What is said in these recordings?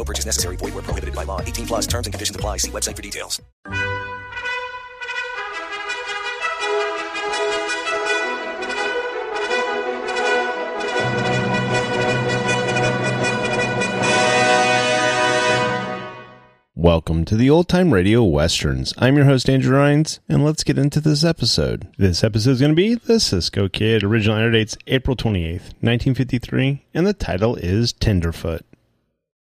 No purchase necessary. Void where prohibited by law. 18 plus terms and conditions apply. See website for details. Welcome to the Old Time Radio Westerns. I'm your host, Andrew Rhynes, and let's get into this episode. This episode is going to be The Cisco Kid. Original air dates April 28th, 1953, and the title is Tenderfoot.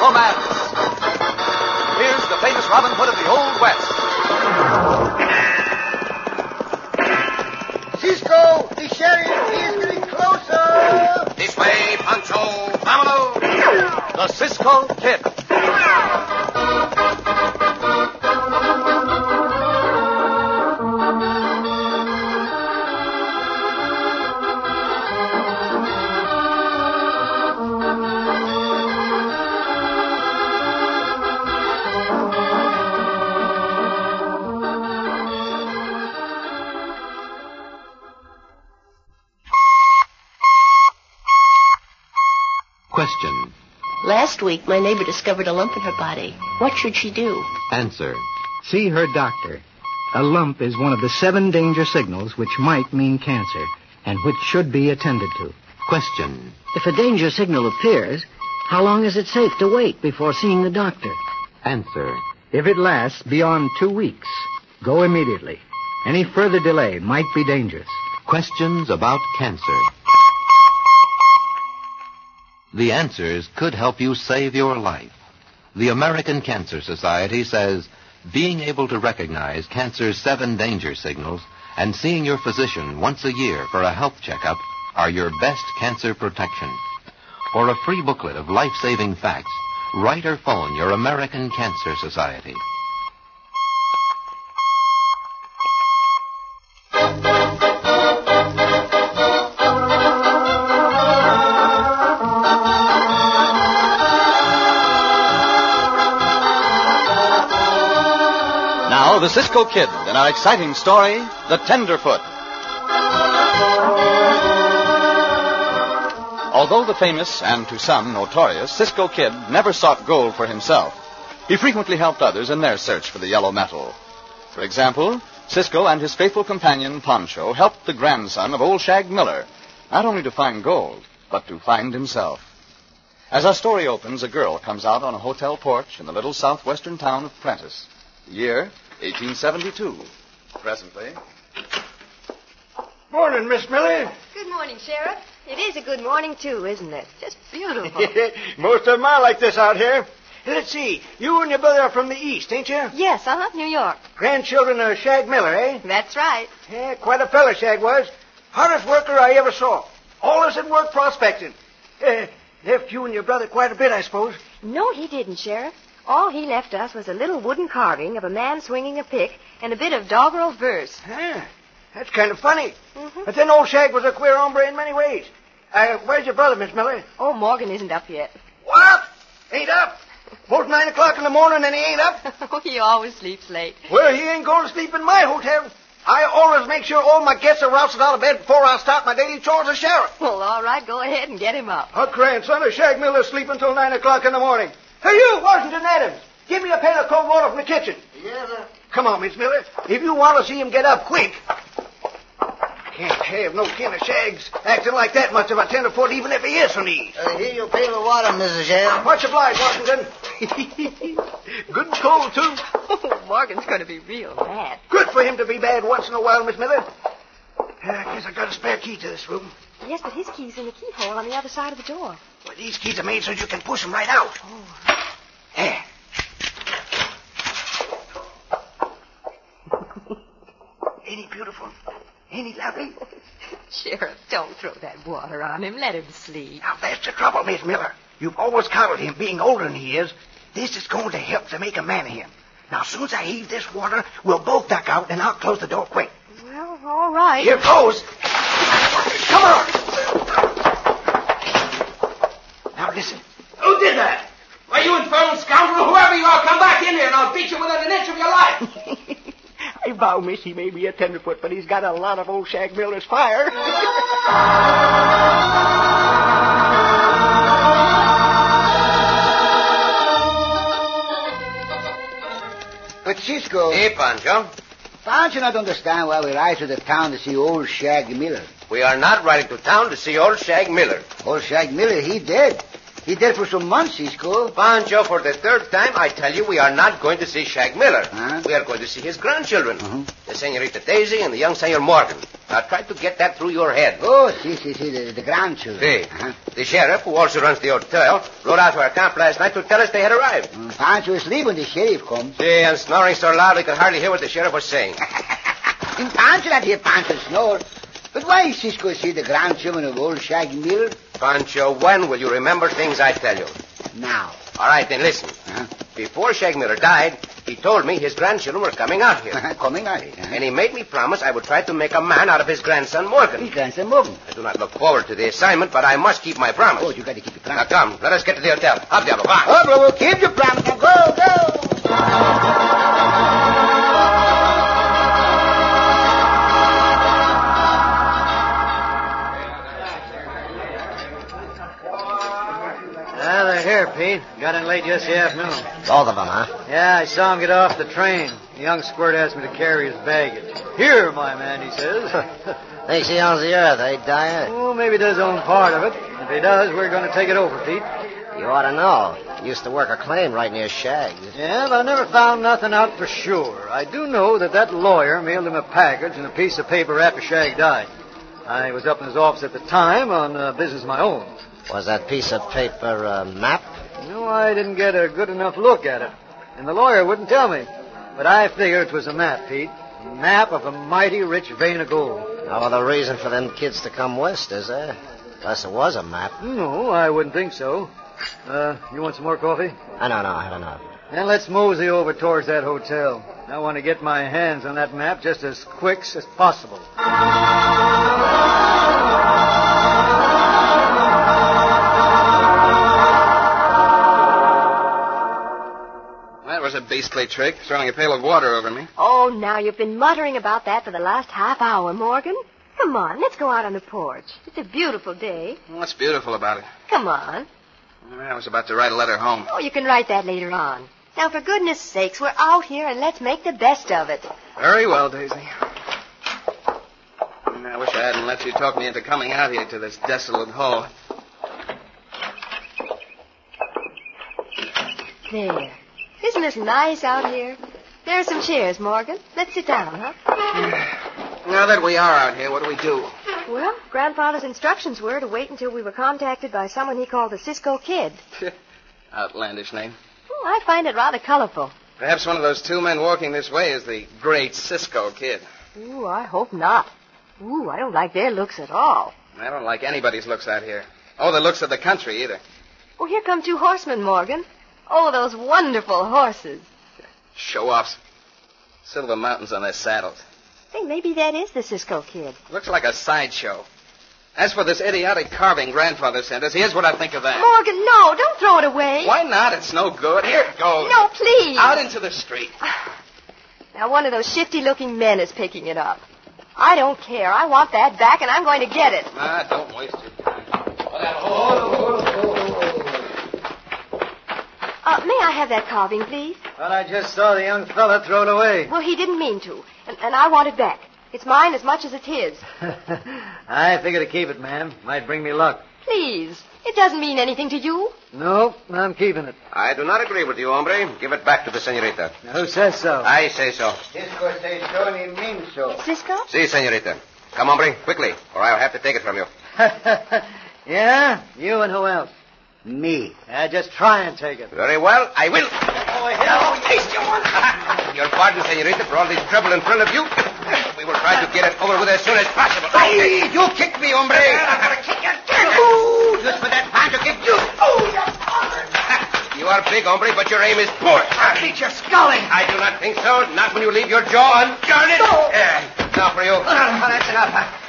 Here's romance. Here's the famous Robin Hood of the Old West. Cisco, the sheriff, he is getting closer. This way, Pancho. Vámonos. The Cisco Kid. Last week, my neighbor discovered a lump in her body. What should she do? Answer. See her doctor. A lump is one of the seven danger signals which might mean cancer and which should be attended to. Question. If a danger signal appears, how long is it safe to wait before seeing the doctor? Answer. If it lasts beyond two weeks, go immediately. Any further delay might be dangerous. Questions about cancer. The answers could help you save your life. The American Cancer Society says being able to recognize cancer's seven danger signals and seeing your physician once a year for a health checkup are your best cancer protection. For a free booklet of life-saving facts, write or phone your American Cancer Society. The Cisco Kid in our exciting story, The Tenderfoot. Although the famous and to some notorious Cisco Kid never sought gold for himself, he frequently helped others in their search for the yellow metal. For example, Cisco and his faithful companion Pancho helped the grandson of old Shag Miller not only to find gold, but to find himself. As our story opens, a girl comes out on a hotel porch in the little southwestern town of Prentice. The year, 1872. Presently, Morning, Miss Millie. Good morning, Sheriff. It is a good morning, too, isn't it? Just beautiful. Most of them are like this out here. Let's see. You and your brother are from the East, ain't you? yes, uh-huh, New York. Grandchildren of Shag Miller, eh? That's right. Yeah, quite a fella, Shag was. Hardest worker I ever saw. Always at work prospecting. Uh, left you and your brother quite a bit, I suppose. No, he didn't, Sheriff. All he left us was a little wooden carving of a man swinging a pick and a bit of doggerel verse. Yeah, that's kind of funny. But then old Shag was a queer hombre in many ways. Uh, where's your brother, Miss Miller? Oh, Morgan isn't up yet. What? Ain't up? Both nine o'clock in the morning and he ain't up? he always sleeps late. Well, he ain't going to sleep in my hotel. I always make sure all my guests are rousted out of bed before I start my daily chores as sheriff. Well, all right, go ahead and get him up. A grandson of Shag Miller sleep until nine o'clock in the morning. Hey, you, Washington Adams, give me a pail of cold water from the kitchen. Yes, sir. Come on, Miss Miller. If you want to see him get up quick. Can't have no kin of Shags acting like that much of a tenderfoot, even if he is from the East. Uh, here you pail of water, Mrs. Sheriff. Much obliged, Washington. Good and cold, too. Oh, Morgan's going to be real mad. Good for him to be bad once in a while, Miss Miller. I guess I got a spare key to this room. Yes, but his key's in the keyhole on the other side of the door. Well, these keys are made so you can push them right out. There. Oh. Eh. Ain't he beautiful? Ain't he lovely? Sheriff, don't throw that water on him. Let him sleep. Now, that's the trouble, Miss Miller. You've always coddled him, being older than he is. This is going to help to make a man of him. Now, as soon as I heave this water, we'll both duck out, and I'll close the door quick. Well, all right. Here goes. Come on. Now, listen. Who did that? Why, you infernal scoundrel, whoever you are, come back in here and I'll beat you within an inch of your life. I vow, miss, he may be a tenderfoot, but he's got a lot of old Shag Miller's fire. But Cisco, Hey, Pancho. don't you not understand why we ride to the town to see old Shag Miller? We are not riding to town to see old Shag Miller. Old Shag Miller, he dead. He dead for some months, Cisco. Pancho, for the third time, I tell you, we are not going to see Shag Miller. Huh? We are going to see his grandchildren, Uh-huh. the Senorita Daisy and the young Senor Morgan. Now, try to get that through your head. Oh, see, see, see, the, the grandchildren. See, Uh-huh. the sheriff, who also runs the hotel, rode out to our camp last night to tell us they had arrived. Mm, Pancho is asleep when the sheriff comes. See, and snoring so loud he could hardly hear what the sheriff was saying. In Pancho not hear Pancho snore. But why is Cisco see the grandchildren of old Shag Miller? Pancho, when will you remember things I tell you? Now. All right, then listen. Uh-huh. Before Shag Miller died, he told me his grandchildren were coming out here. Coming out here. And he made me promise I would try to make a man out of his grandson Morgan. His grandson Morgan. I do not look forward to the assignment, but I must keep my promise. Oh, you got to keep your promise. Now come, let us get to the hotel. Up, Diablo, on. Oh, well, keep your promise. Now go, go. Got in late yesterday afternoon. Both of them, huh? Yeah, I saw him get off the train. The young squirt asked me to carry his baggage. Here, my man, he says. Thinks he owns the earth, eh, Dyer? oh, maybe he does own part of it. If he does, we're going to take it over, Pete. You ought to know. Used to work a claim right near Shag's. Yeah, but I never found nothing out for sure. I do know that that lawyer mailed him a package and a piece of paper after Shag died. I was up in his office at the time on uh, business of my own. Was that piece of paper a map? No, I didn't get a good enough look at it. And the lawyer wouldn't tell me. But I figure it was a map, Pete. A map of a mighty rich vein of gold. No other reason for them kids to come west, is there? Unless it was a map. No, I wouldn't think so. Uh, you want some more coffee? I don't know, I don't know. Then let's mosey over towards that hotel. I want to get my hands on that map just as quick as possible. Beastly trick, throwing a pail of water over me. Oh, now you've been muttering about that for the last half hour, Morgan. Come on, let's go out on the porch. It's a beautiful day. What's beautiful about it? Come on. I was about to write a letter home. Oh, you can write that later on. Now, for goodness sakes, we're out here and let's make the best of it. Very well, Daisy. I wish I hadn't let you talk me into coming out here to this desolate hole. There. Isn't this nice out here? There are some chairs, Morgan. Let's sit down, huh? Now that we are out here, what do we do? Well, Grandfather's instructions were to wait until we were contacted by someone he called the Cisco Kid. Outlandish name. Hmm, I find it rather colorful. Perhaps one of those two men walking this way is the great Cisco kid. Ooh, I hope not. Ooh, I don't like their looks at all. I don't like anybody's looks out here. Oh, the looks of the country either. Oh, here come two horsemen, Morgan. Oh, those wonderful horses. Show offs. Silver mountains on their saddles. Hey, maybe that is the Cisco Kid. Looks like a sideshow. As for this idiotic carving grandfather sent us, here's what I think of that. Morgan, no, don't throw it away. Why not? It's no good. Here it goes. No, please. Out into the street. Now, one of those shifty-looking men is picking it up. I don't care. I want that back, and I'm going to get it. Ah, don't waste your time. Uh, may I have that carving, please? Well, I just saw the young fella throw it away. Well, he didn't mean to, and, and I want it back. It's mine as much as it's his. I figure to keep it, ma'am. Might bring me luck. Please. It doesn't mean anything to you. No, I'm keeping it. I do not agree with you, hombre. Give it back to the senorita. Now, who says so? I say so. Cisco says so and he means so. Cisco? Si, senorita. Come, hombre, quickly, or I'll have to take it from you. yeah? You and who else? Me. Uh, just try and take it. Very well, I will. Oh, hell, taste you one. Your pardon, senorita, for all this trouble in front of you. We will try to get it over with as soon as possible. Hey, you kicked me, hombre. I'm gonna kick you. Ooh, just for that Pancho kicked you. Oh, you You are big, hombre, but your aim is poor. I'll beat your sculling. I do not think so. Not when you leave your jaw unguarded. No. Yeah. Now for you. Oh, that's enough.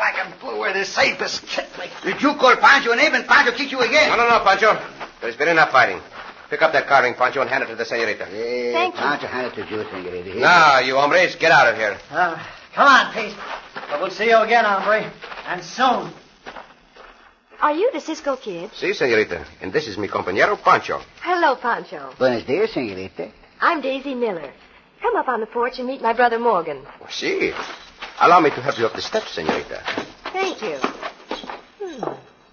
Black and blue where the safest kicked me. Did you call Pancho and even Pancho kick you again? No, no, no, Pancho. There's been enough fighting. Pick up that carving, Pancho, and hand it to the senorita. Hey, Thank you. Pancho, hand it to you, senorita. Here. Now, you hombres, get out of here. Uh, come on, Pete. But we'll see you again, hombre. And soon. Are you the Cisco Kid? Si, senorita. And this is mi compañero, Pancho. Hello, Pancho. Buenos dias, senorita. I'm Daisy Miller. Come up on the porch and meet my brother Morgan. Si. Allow me to help you up the steps, senorita. Thank you. Hmm.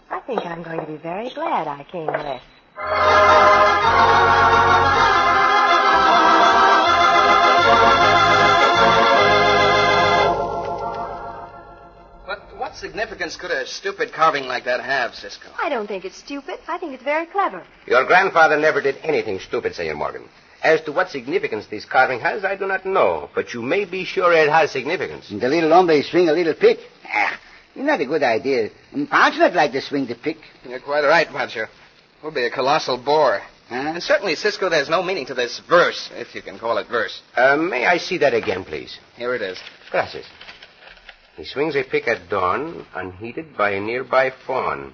I think I'm going to be very glad I came west. What significance could a stupid carving like that have, Cisco? I don't think it's stupid. I think it's very clever. Your grandfather never did anything stupid, Senor Morgan. As to what significance this carving has, I do not know, but you may be sure it has significance. And the little hombre swing a little pick. Ah, not a good idea. And Pancho not like to swing the pick. You're quite right, Pancho. We'll be a colossal bore. Huh? And certainly, Cisco, there's no meaning to this verse, if you can call it verse. Uh, may I see that again, please? Here it is. Gracias. He swings a pick at dawn, unheeded by a nearby fawn.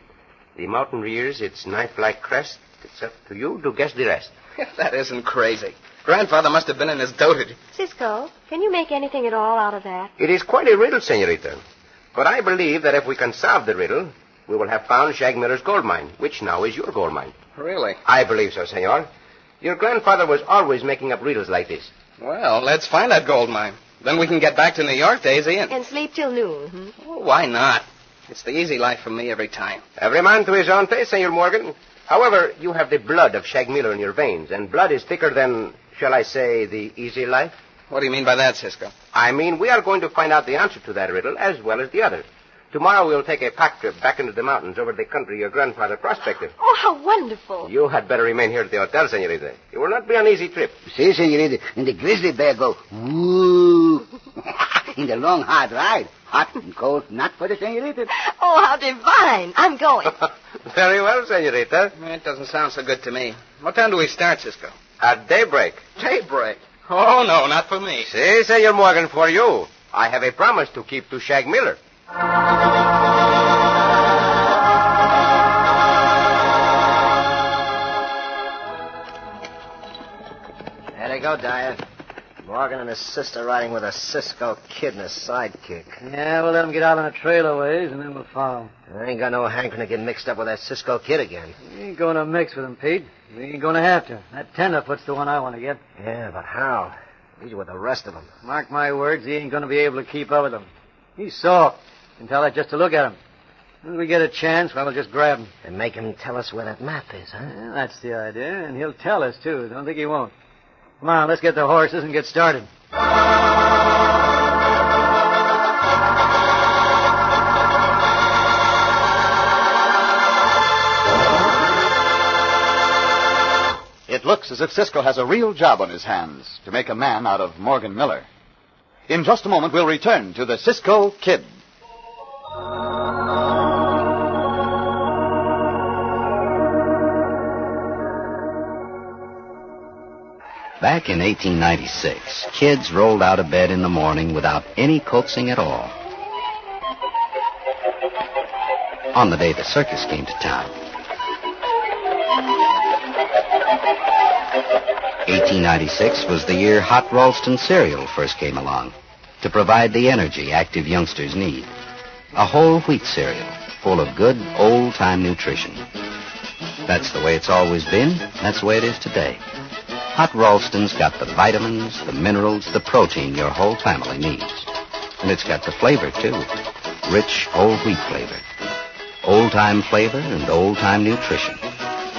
The mountain rears its knife-like crest. It's up to you to guess the rest. that isn't crazy. Grandfather must have been in his dotage. Cisco, can you make anything at all out of that? It is quite a riddle, senorita. But I believe that if we can solve the riddle, we will have found Shag Miller's gold mine, which now is your gold mine. Really? I believe so, senor. Your grandfather was always making up riddles like this. Well, let's find that gold mine. Then we can get back to New York, Daisy, and... And sleep till noon. Hmm? Oh, why not? It's the easy life for me every time. Every man to his own taste, Senor Morgan. However, you have the blood of Shag Miller in your veins, and blood is thicker than, shall I say, the easy life? What do you mean by that, Cisco? I mean, we are going to find out the answer to that riddle as well as the other. Tomorrow we'll take a pack trip back into the mountains over the country your grandfather prospected. Oh, how wonderful. You had better remain here at the hotel, senorita. It will not be an easy trip. See, senorita, and the grizzly bear go, woo. in the long, hard ride. Hot and cold, not for the senorita. Oh, how divine. I'm going. Very well, senorita. It doesn't sound so good to me. What time do we start, Cisco? At daybreak. Daybreak. Oh, no, not for me. See, Senor Morgan, for you. I have a promise to keep to Shag Miller. Dyer. Morgan and his sister riding with a Cisco kid and a sidekick. Yeah, we'll let them get out on a trail a ways, and then we'll follow. I ain't got no hankering to get mixed up with that Cisco kid again. We ain't going to mix with him, Pete. We ain't going to have to. That tenderfoot's the one I want to get. Yeah, but how? He's with the rest of them. Mark my words, he ain't going to be able to keep up with them. He's soft. You can tell that just to look at him. When we get a chance, well, we'll just grab him. And make him tell us where that map is, huh? Yeah, that's the idea, and he'll tell us, too. Don't think he won't. Come on, let's get the horses and get started. It looks as if Cisco has a real job on his hands to make a man out of Morgan Miller. In just a moment, we'll return to the Cisco Kid. Back in 1896, kids rolled out of bed in the morning without any coaxing at all. On the day the circus came to town. 1896 was the year Hot Ralston cereal first came along to provide the energy active youngsters need. A whole wheat cereal full of good old-time nutrition. That's the way it's always been. That's the way it is today. Hot Ralston's got the vitamins, the minerals, the protein your whole family needs. And it's got the flavor, too. Rich, whole wheat flavor. Old-time flavor and old-time nutrition.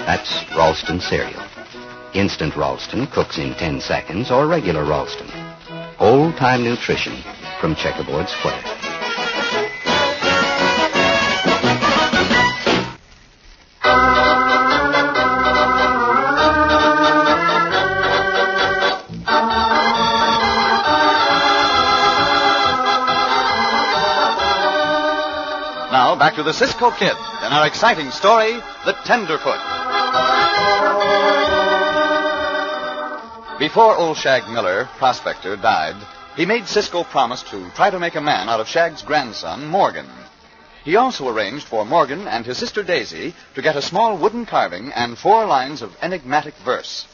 That's Ralston cereal. Instant Ralston cooks in 10 seconds or regular Ralston. Old-time nutrition from Checkerboard Square. To the Cisco Kid and our exciting story, The Tenderfoot. Before old Shag Miller, prospector, died, he made Cisco promise to try to make a man out of Shag's grandson, Morgan. He also arranged for Morgan and his sister Daisy to get a small wooden carving and four lines of enigmatic verse.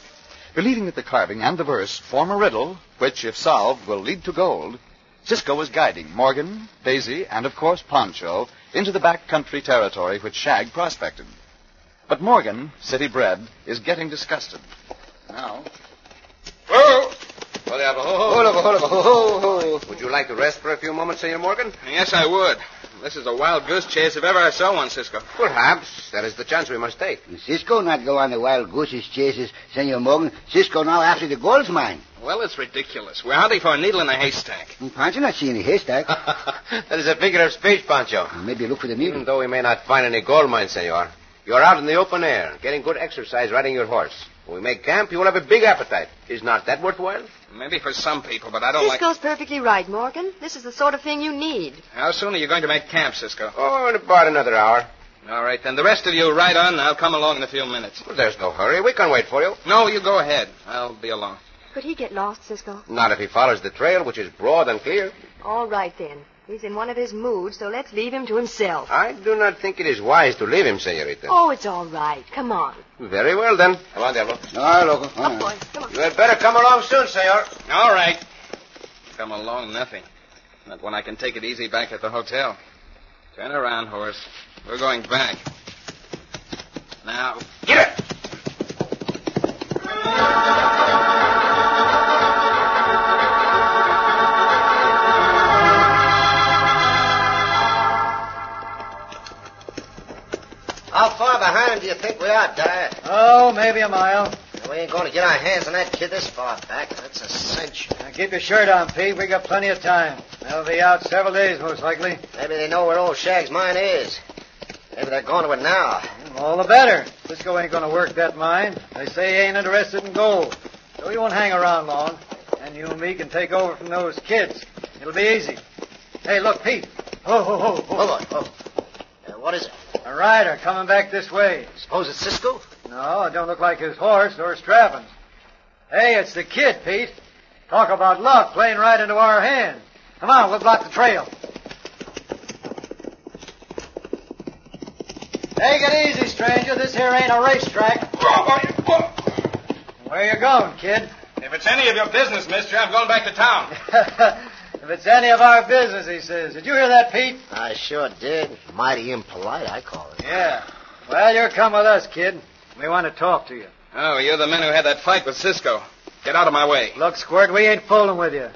Believing that the carving and the verse form a riddle, which, if solved, will lead to gold, Cisco was guiding Morgan, Daisy, and of course Pancho into the back country territory which Shag prospected. But Morgan, city bred, is getting disgusted. Now, Whoa! Hold up, hold up, hold up, hold Would you like to rest for a few moments, Senor Morgan? Yes, I would. This is a wild goose chase if ever I saw one, Cisco. Perhaps. That is the chance we must take. Cisco not go on the wild gooses chases, Senor Morgan. Cisco now after the gold mine. Well, it's ridiculous. We're hunting for a needle in a haystack. Hmm, Pancho not see any haystack. that is a figure of speech, Pancho. Maybe look for the needle. Even though we may not find any gold mines, Senor, you're out in the open air, getting good exercise riding your horse. When we make camp, you will have a big appetite. Is not that worthwhile? Maybe for some people, but I don't like... Cisco's perfectly right, Morgan. This is the sort of thing you need. How soon are you going to make camp, Cisco? Oh, in about another hour. All right, then the rest of you ride on, and I'll come along in a few minutes. Well, there's no hurry. We can wait for you. No, you go ahead. I'll be along. Could he get lost, Cisco? Not if he follows the trail, which is broad and clear. All right, then. He's in one of his moods, so let's leave him to himself. I do not think it is wise to leave him, Senorita. Oh, it's all right. Come on. Very well, then. Come on, Diablo. No, loco. Up, oh, boys. Come on. You had better come along soon, Senor. All right. Come along, nothing. Not when I can take it easy back at the hotel. Turn around, horse. We're going back. Now, get it! Do you think we are, Dyer? Oh, maybe a mile. We ain't going to get our hands on that kid this far back. That's a cinch. Now keep your shirt on, Pete. We got plenty of time. They'll be out several days, most likely. Maybe they know where old Shag's mine is. Maybe they're going to it now. All the better. Cisco ain't going to work that mine. They say he ain't interested in gold. So he won't hang around long. And you and me can take over from those kids. It'll be easy. Hey, look, Pete. Oh, oh, oh, oh. Hold on. Oh. Uh, what is it? A rider coming back this way. Suppose it's Cisco? No, it don't look like his horse or Strappins. Hey, it's the kid, Pete. Talk about luck playing right into our hands. Come on, we'll block the trail. Take it easy, stranger. This here ain't a racetrack. Where you going, kid? If it's any of your business, mister, I'm going back to town. if it's any of our business, he says. Did you hear that, Pete? I sure did. Mighty impolite, I call it. Yeah. Well, you're come with us, kid. We want to talk to you. Oh, you're the men who had that fight with Cisco. Get out of my way. Look, Squirt, we ain't fooling with you.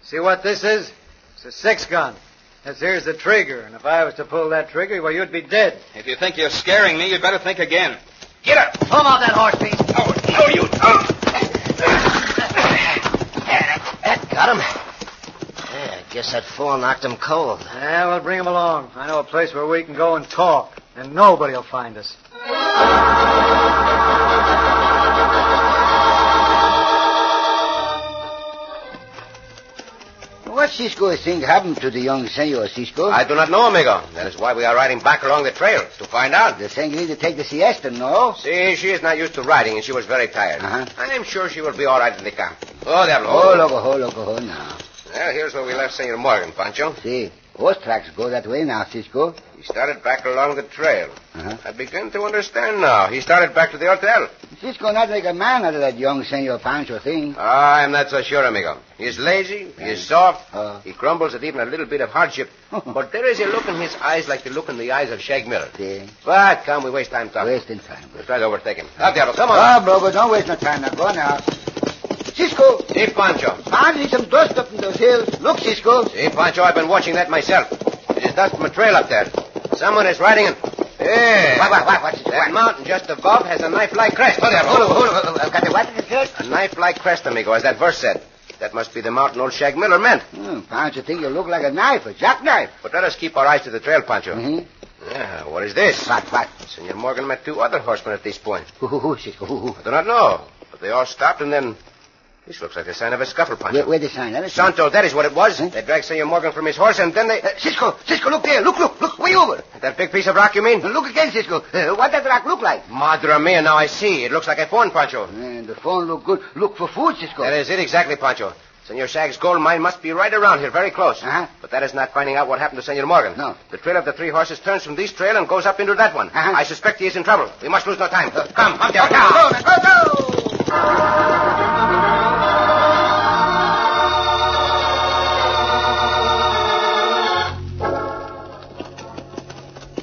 See what this is? It's a six gun. This here's the trigger, and if I was to pull that trigger, well, you'd be dead. If you think you're scaring me, you'd better think again. Get up! Pull him off that horse, Pete. Oh, no, you don't! Guess that fall knocked him cold. Yeah, well, bring him along. I know a place where we can go and talk, and nobody will find us. What Cisco think happened to the young senor, Cisco? I do not know, amigo. That is why we are riding back along the trail, to find out. The senorita take the siesta, no? See, she is not used to riding, and she was very tired. Uh-huh. I am sure she will be all right in the camp. Oh, diablo. Oh, loco, oh, loco, oh, now. Well, here's where we left Senor Morgan, Pancho. See, horse tracks go that way now, Cisco. He started back along the trail. Uh-huh. I begin to understand now. He started back to the hotel. Cisco not make a man out of that young senor Pancho thing. I am not so sure, amigo. He's lazy, he is soft, Uh. he crumbles at even a little bit of hardship. but there is a look in his eyes like the look in the eyes of Shag Miller. See? But come, we waste time talking. Wasting time. Let's try to overtake him. Up, Diablo, come on. Ah, Brogo, don't waste no time now. Go now. Cisco! See, Pancho. Finally some dust up in those hills. Look, Cisco. See, Pancho, I've been watching that myself. It is dust from a trail up there. Someone is riding it. Hey! What, what, what, what's? That mountain just above has a knife-like crest. Hold on, hold on, hold on. I've got the what? A knife-like crest, amigo, as that verse said. That must be the mountain old Shag Miller meant. Hmm, Pancho think you look like a knife, a jackknife. But let us keep our eyes to the trail, Pancho. Mm-hmm. Yeah, what is this? What, what? Senor Morgan met two other horsemen at this point. Who, who, who, Cisco? Who, who? I do not know, but they all stopped and then... This looks like the sign of a scuffle, Pancho. Where, where the sign? Let see. Santo, that is what it was. They dragged Senor Morgan from his horse and then they... Uh, Cisco, Cisco, look there. Look, look, look, way over. That big piece of rock, you mean? Uh, Look again, Cisco. Uh, what does the rock look like? Madre mia, now I see. It looks like a phone, Pancho. Man, the phone look good. Look for food, Cisco. That is it exactly, Pancho. Senor Shag's gold mine must be right around here, very close. Uh-huh. But that is not finding out what happened to Senor Morgan. No. The trail of the three horses turns from this trail and goes up into that one. Uh-huh. I suspect he is in trouble. We must lose no time. Come, up there. Go, go, go, go!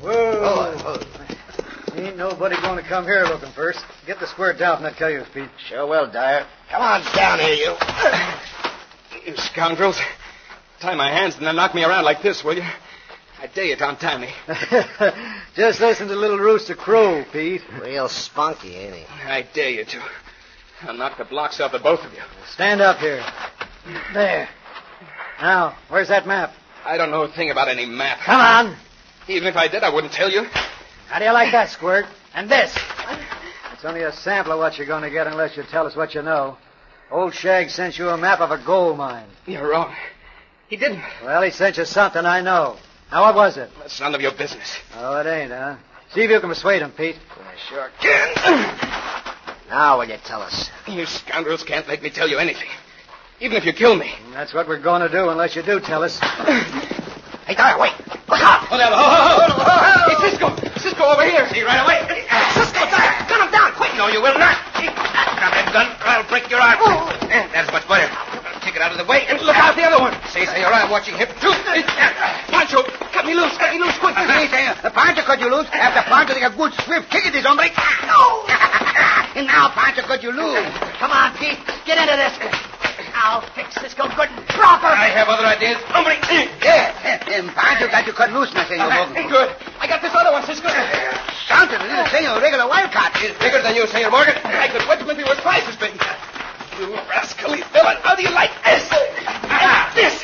Whoa. Ain't nobody going to come here looking first. Get the square down from that cayuse, Pete. Sure will, Dyer. Come on down here, you. You scoundrels. Tie my hands and then knock me around like this, will you? I dare you to untie me. Just listen to little rooster crow, Pete. Real spunky, ain't he? I dare you to. I'll knock the blocks out of both of you. Stand up here. There. Now, where's that map? I don't know a thing about any map. Come on. Even if I did, I wouldn't tell you. How do you like that, Squirt? And this? It's only a sample of what you're going to get unless you tell us what you know. Old Shag sent you a map of a gold mine. You're wrong. He didn't. Well, he sent you something I know. Now, what was it? That's none of your business. Oh, it ain't, huh? See if you can persuade him, Pete. I sure can. Now will you tell us? You scoundrels can't make me tell you anything. Even if you kill me. That's what we're going to do unless you do tell us. Hey, Dyer, wait. Look out! Hold on. Hold on. Hold on. Hey, Cisco. Cisco, over here. See right away. Cisco, Dyer, gun him down, quick. No, you will not. Grab that gun, or I'll break your arm. Eh, That's much better. Take it out of the way and look out the other one. See, Senor, I'm watching him too. Eh, Pancho, cut me loose. Cut me loose, quick. See, senor, the Pancho cut you loose. After Pancho take a good swift kick at this hombre. No! And now Pancho cut you loose. Come on, Pete. Get into this. I'll fix this Cisco good and proper. I have other ideas. Hombre. eh. Yeah, and Pancho got you cut loose, now, senor Morgan. Good. I got this other one, Cisco. Santo, the little senor, regular wildcat. He's bigger than you, Senor Morgan. I could wedge him if he was twice as big. You rascally villain. How do you like this? Ah, this.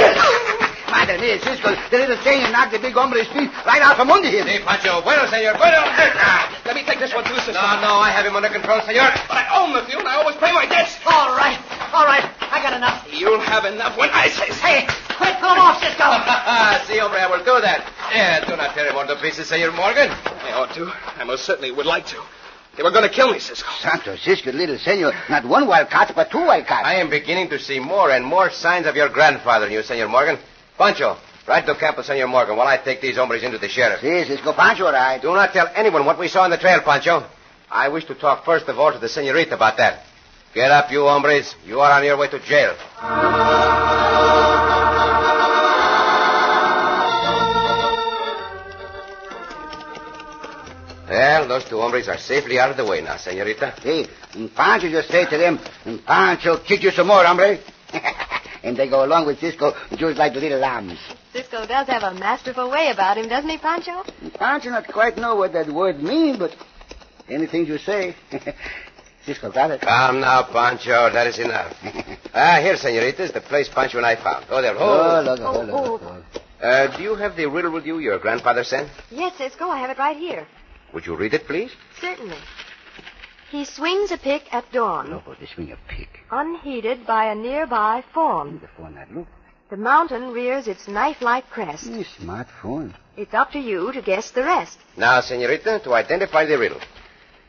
Madre mia, Cisco, the little senor knocked the big hombre's feet right out from under him. Hey, Pancho. Bueno, senor. Bueno. Ah, Let me take this one too. No, no, I have him under control, senor. But I own the field. And I always pay my debts. All right. All right. I got enough. You'll have enough when I say so. Hey, quick, pull him off, Cisco. See, hombre, I will do that. Yeah, do not tear him all to pieces, Senor Morgan. I ought to. I most certainly would like to. They were going to kill me, Cisco. Santo, Cisco, little senor, not one wildcat, but two wildcats. I am beginning to see more and more signs of your grandfather in you, Senor Morgan. Pancho, ride to camp with Senor Morgan while I take these hombres into the sheriff. Si, Cisco, Pancho, right. Do not tell anyone what we saw on the trail, Pancho. I wish to talk first of all to the senorita about that. Get up, you hombres. You are on your way to jail. Well, those two hombres are safely out of the way now, senorita. See, and Pancho just say to them, and Pancho kick you some more, hombre. and they go along with Cisco just like little lambs. Cisco does have a masterful way about him, doesn't he, Pancho? And Pancho not quite know what that word means, but anything you say. Cisco got it. Come now, Pancho. That is enough. ah, here, senoritas, the place Pancho and I found. Oh, there. Oh, Oh, look, oh, look, oh. Uh, do you have the riddle with you your grandfather sent? Yes, Cisco, I have it right here. Would you read it, please? Certainly. He swings a pick at dawn, Nobody swing a pick. unheeded by a nearby fawn. The phone that look. The mountain rears its knife-like crest. Mm, smart phone. It's up to you to guess the rest. Now, senorita, to identify the riddle.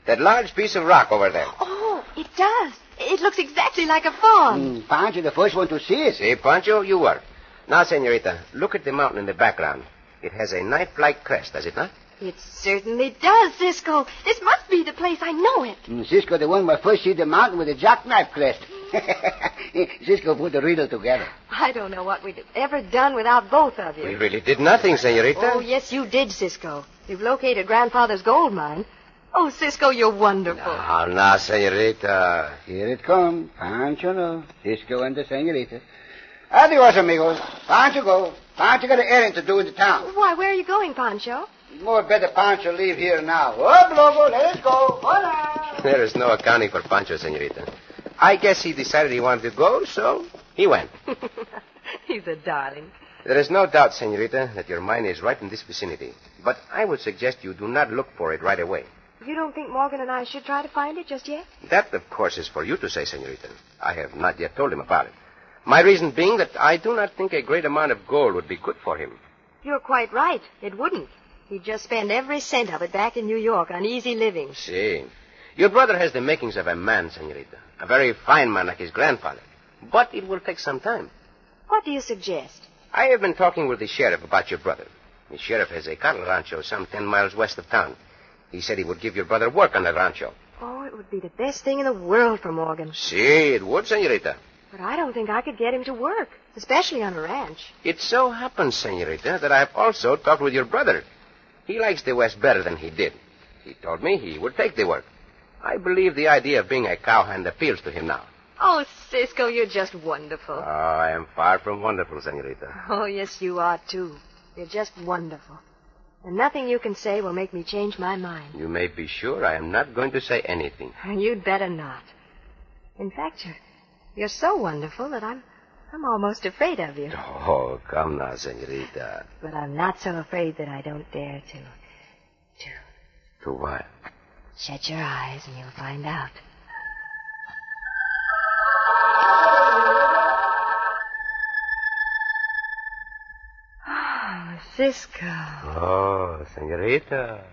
That large piece of rock over there. Oh, it does. It looks exactly like a fawn. Mm, Pancho, the first one to see it. See, Pancho, you were. Now, senorita, look at the mountain in the background. It has a knife-like crest, does it not? It certainly does, Cisco. This must be the place. I know it. Mm, Cisco, the one where first see the mountain with the jackknife crest. Cisco put the riddle together. I don't know what we'd have ever done without both of you. We really did nothing, senorita. Oh, yes, you did, Cisco. You've located Grandfather's gold mine. Oh, Cisco, you're wonderful. Now, now, senorita. Here it comes. Pancho no. Cisco and the senorita. Adios, amigos. Pancho go. Pancho got an errand to do in the town. Why, where are you going, Pancho? More better Pancho leave here now. Up, Loco, let us go. Hola. There is no accounting for Pancho, senorita. I guess he decided he wanted to go, so he went. He's a darling. There is no doubt, senorita, that your mine is right in this vicinity. But I would suggest you do not look for it right away. You don't think Morgan and I should try to find it just yet? That, of course, is for you to say, senorita. I have not yet told him about it. My reason being that I do not think a great amount of gold would be good for him. You're quite right. It wouldn't. He'd just spend every cent of it back in New York on easy living. See. Your brother has the makings of a man, senorita. A very fine man like his grandfather. But it will take some time. What do you suggest? I have been talking with the sheriff about your brother. The sheriff has a cattle rancho some ten miles west of town. He said he would give your brother work on that rancho. Oh, it would be the best thing in the world for Morgan. See, it would, senorita. But I don't think I could get him to work, especially on a ranch. It so happens, senorita, that I've also talked with your brother. He likes the West better than he did. He told me he would take the work. I believe the idea of being a cowhand appeals to him now. Oh, Cisco, you're just wonderful. Oh, I am far from wonderful, senorita. Oh, yes, you are, too. You're just wonderful. And nothing you can say will make me change my mind. You may be sure I am not going to say anything. And you'd better not. In fact, you're, you're so wonderful that I'm, I'm almost afraid of you. Oh, come now, senorita. But I'm not so afraid that I don't dare to. To To what? Shut your eyes and you'll find out. Ah, oh, Cisco. Oh, senorita.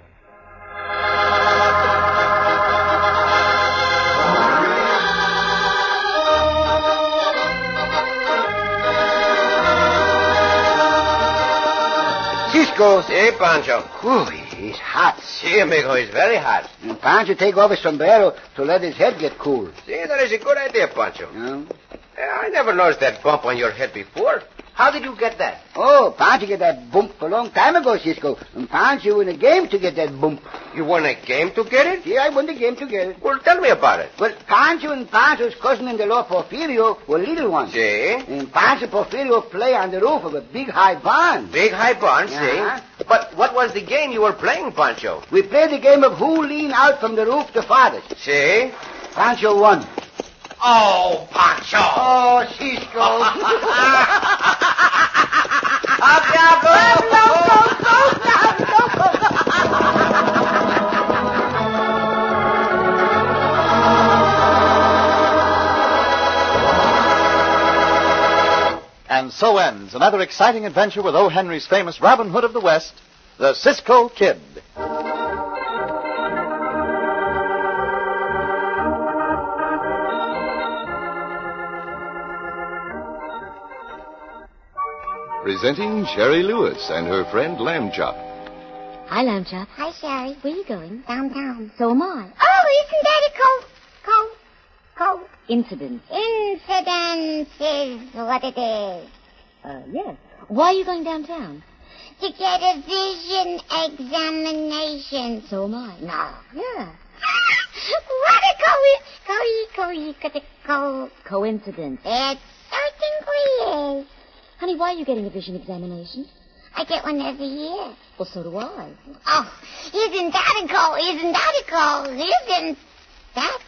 Cisco. Si, eh, Pancho. Whew, he's hot. Si, amigo, he's very hot. And Pancho take off his sombrero to let his head get cool. See, that is a good idea, Pancho. Yeah. I never noticed that bump on your head before. How did you get that? Oh, Pancho get that bump a long time ago, Cisco. Um, and Pancho win a game to get that bump. You won a game to get it? Yeah, I won the game to get it. Well, tell me about it. Well, Pancho and Pancho's cousin in the law, Porfirio, were little ones. See? Um, and Pancho and Porfirio play on the roof of a big high barn. Big high barn, Yeah. see? But what was the game you were playing, Pancho? We played the game of who lean out from the roof the farthest. See? Pancho won. Oh, Pancho! Oh, Cisco. And so ends another exciting adventure with O. Henry's famous Robin Hood of the West, the Cisco Kid. Presenting Shari Lewis and her friend Lamb Chop. Hi, Lamb Chop. Hi, Shari. Where you going? Downtown. So am I. Oh, isn't that a co co co Incident. incident is what it is. Uh, yes. Why are you going downtown? To get a vision examination. So am I. No. Yeah. what a co co co co co Coincidence. It certainly is. Honey, why are you getting a vision examination? I get one every year. Well, so do I. Oh, isn't that a go? Isn't that a go? Isn't that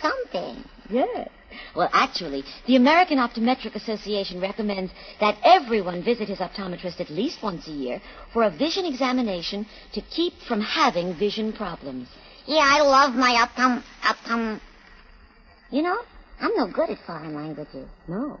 something? Yes. Well, actually, the American Optometric Association recommends that everyone visit his optometrist at least once a year for a vision examination to keep from having vision problems. Yeah, I love my uptown, uptown. You know, I'm no good at foreign languages. No.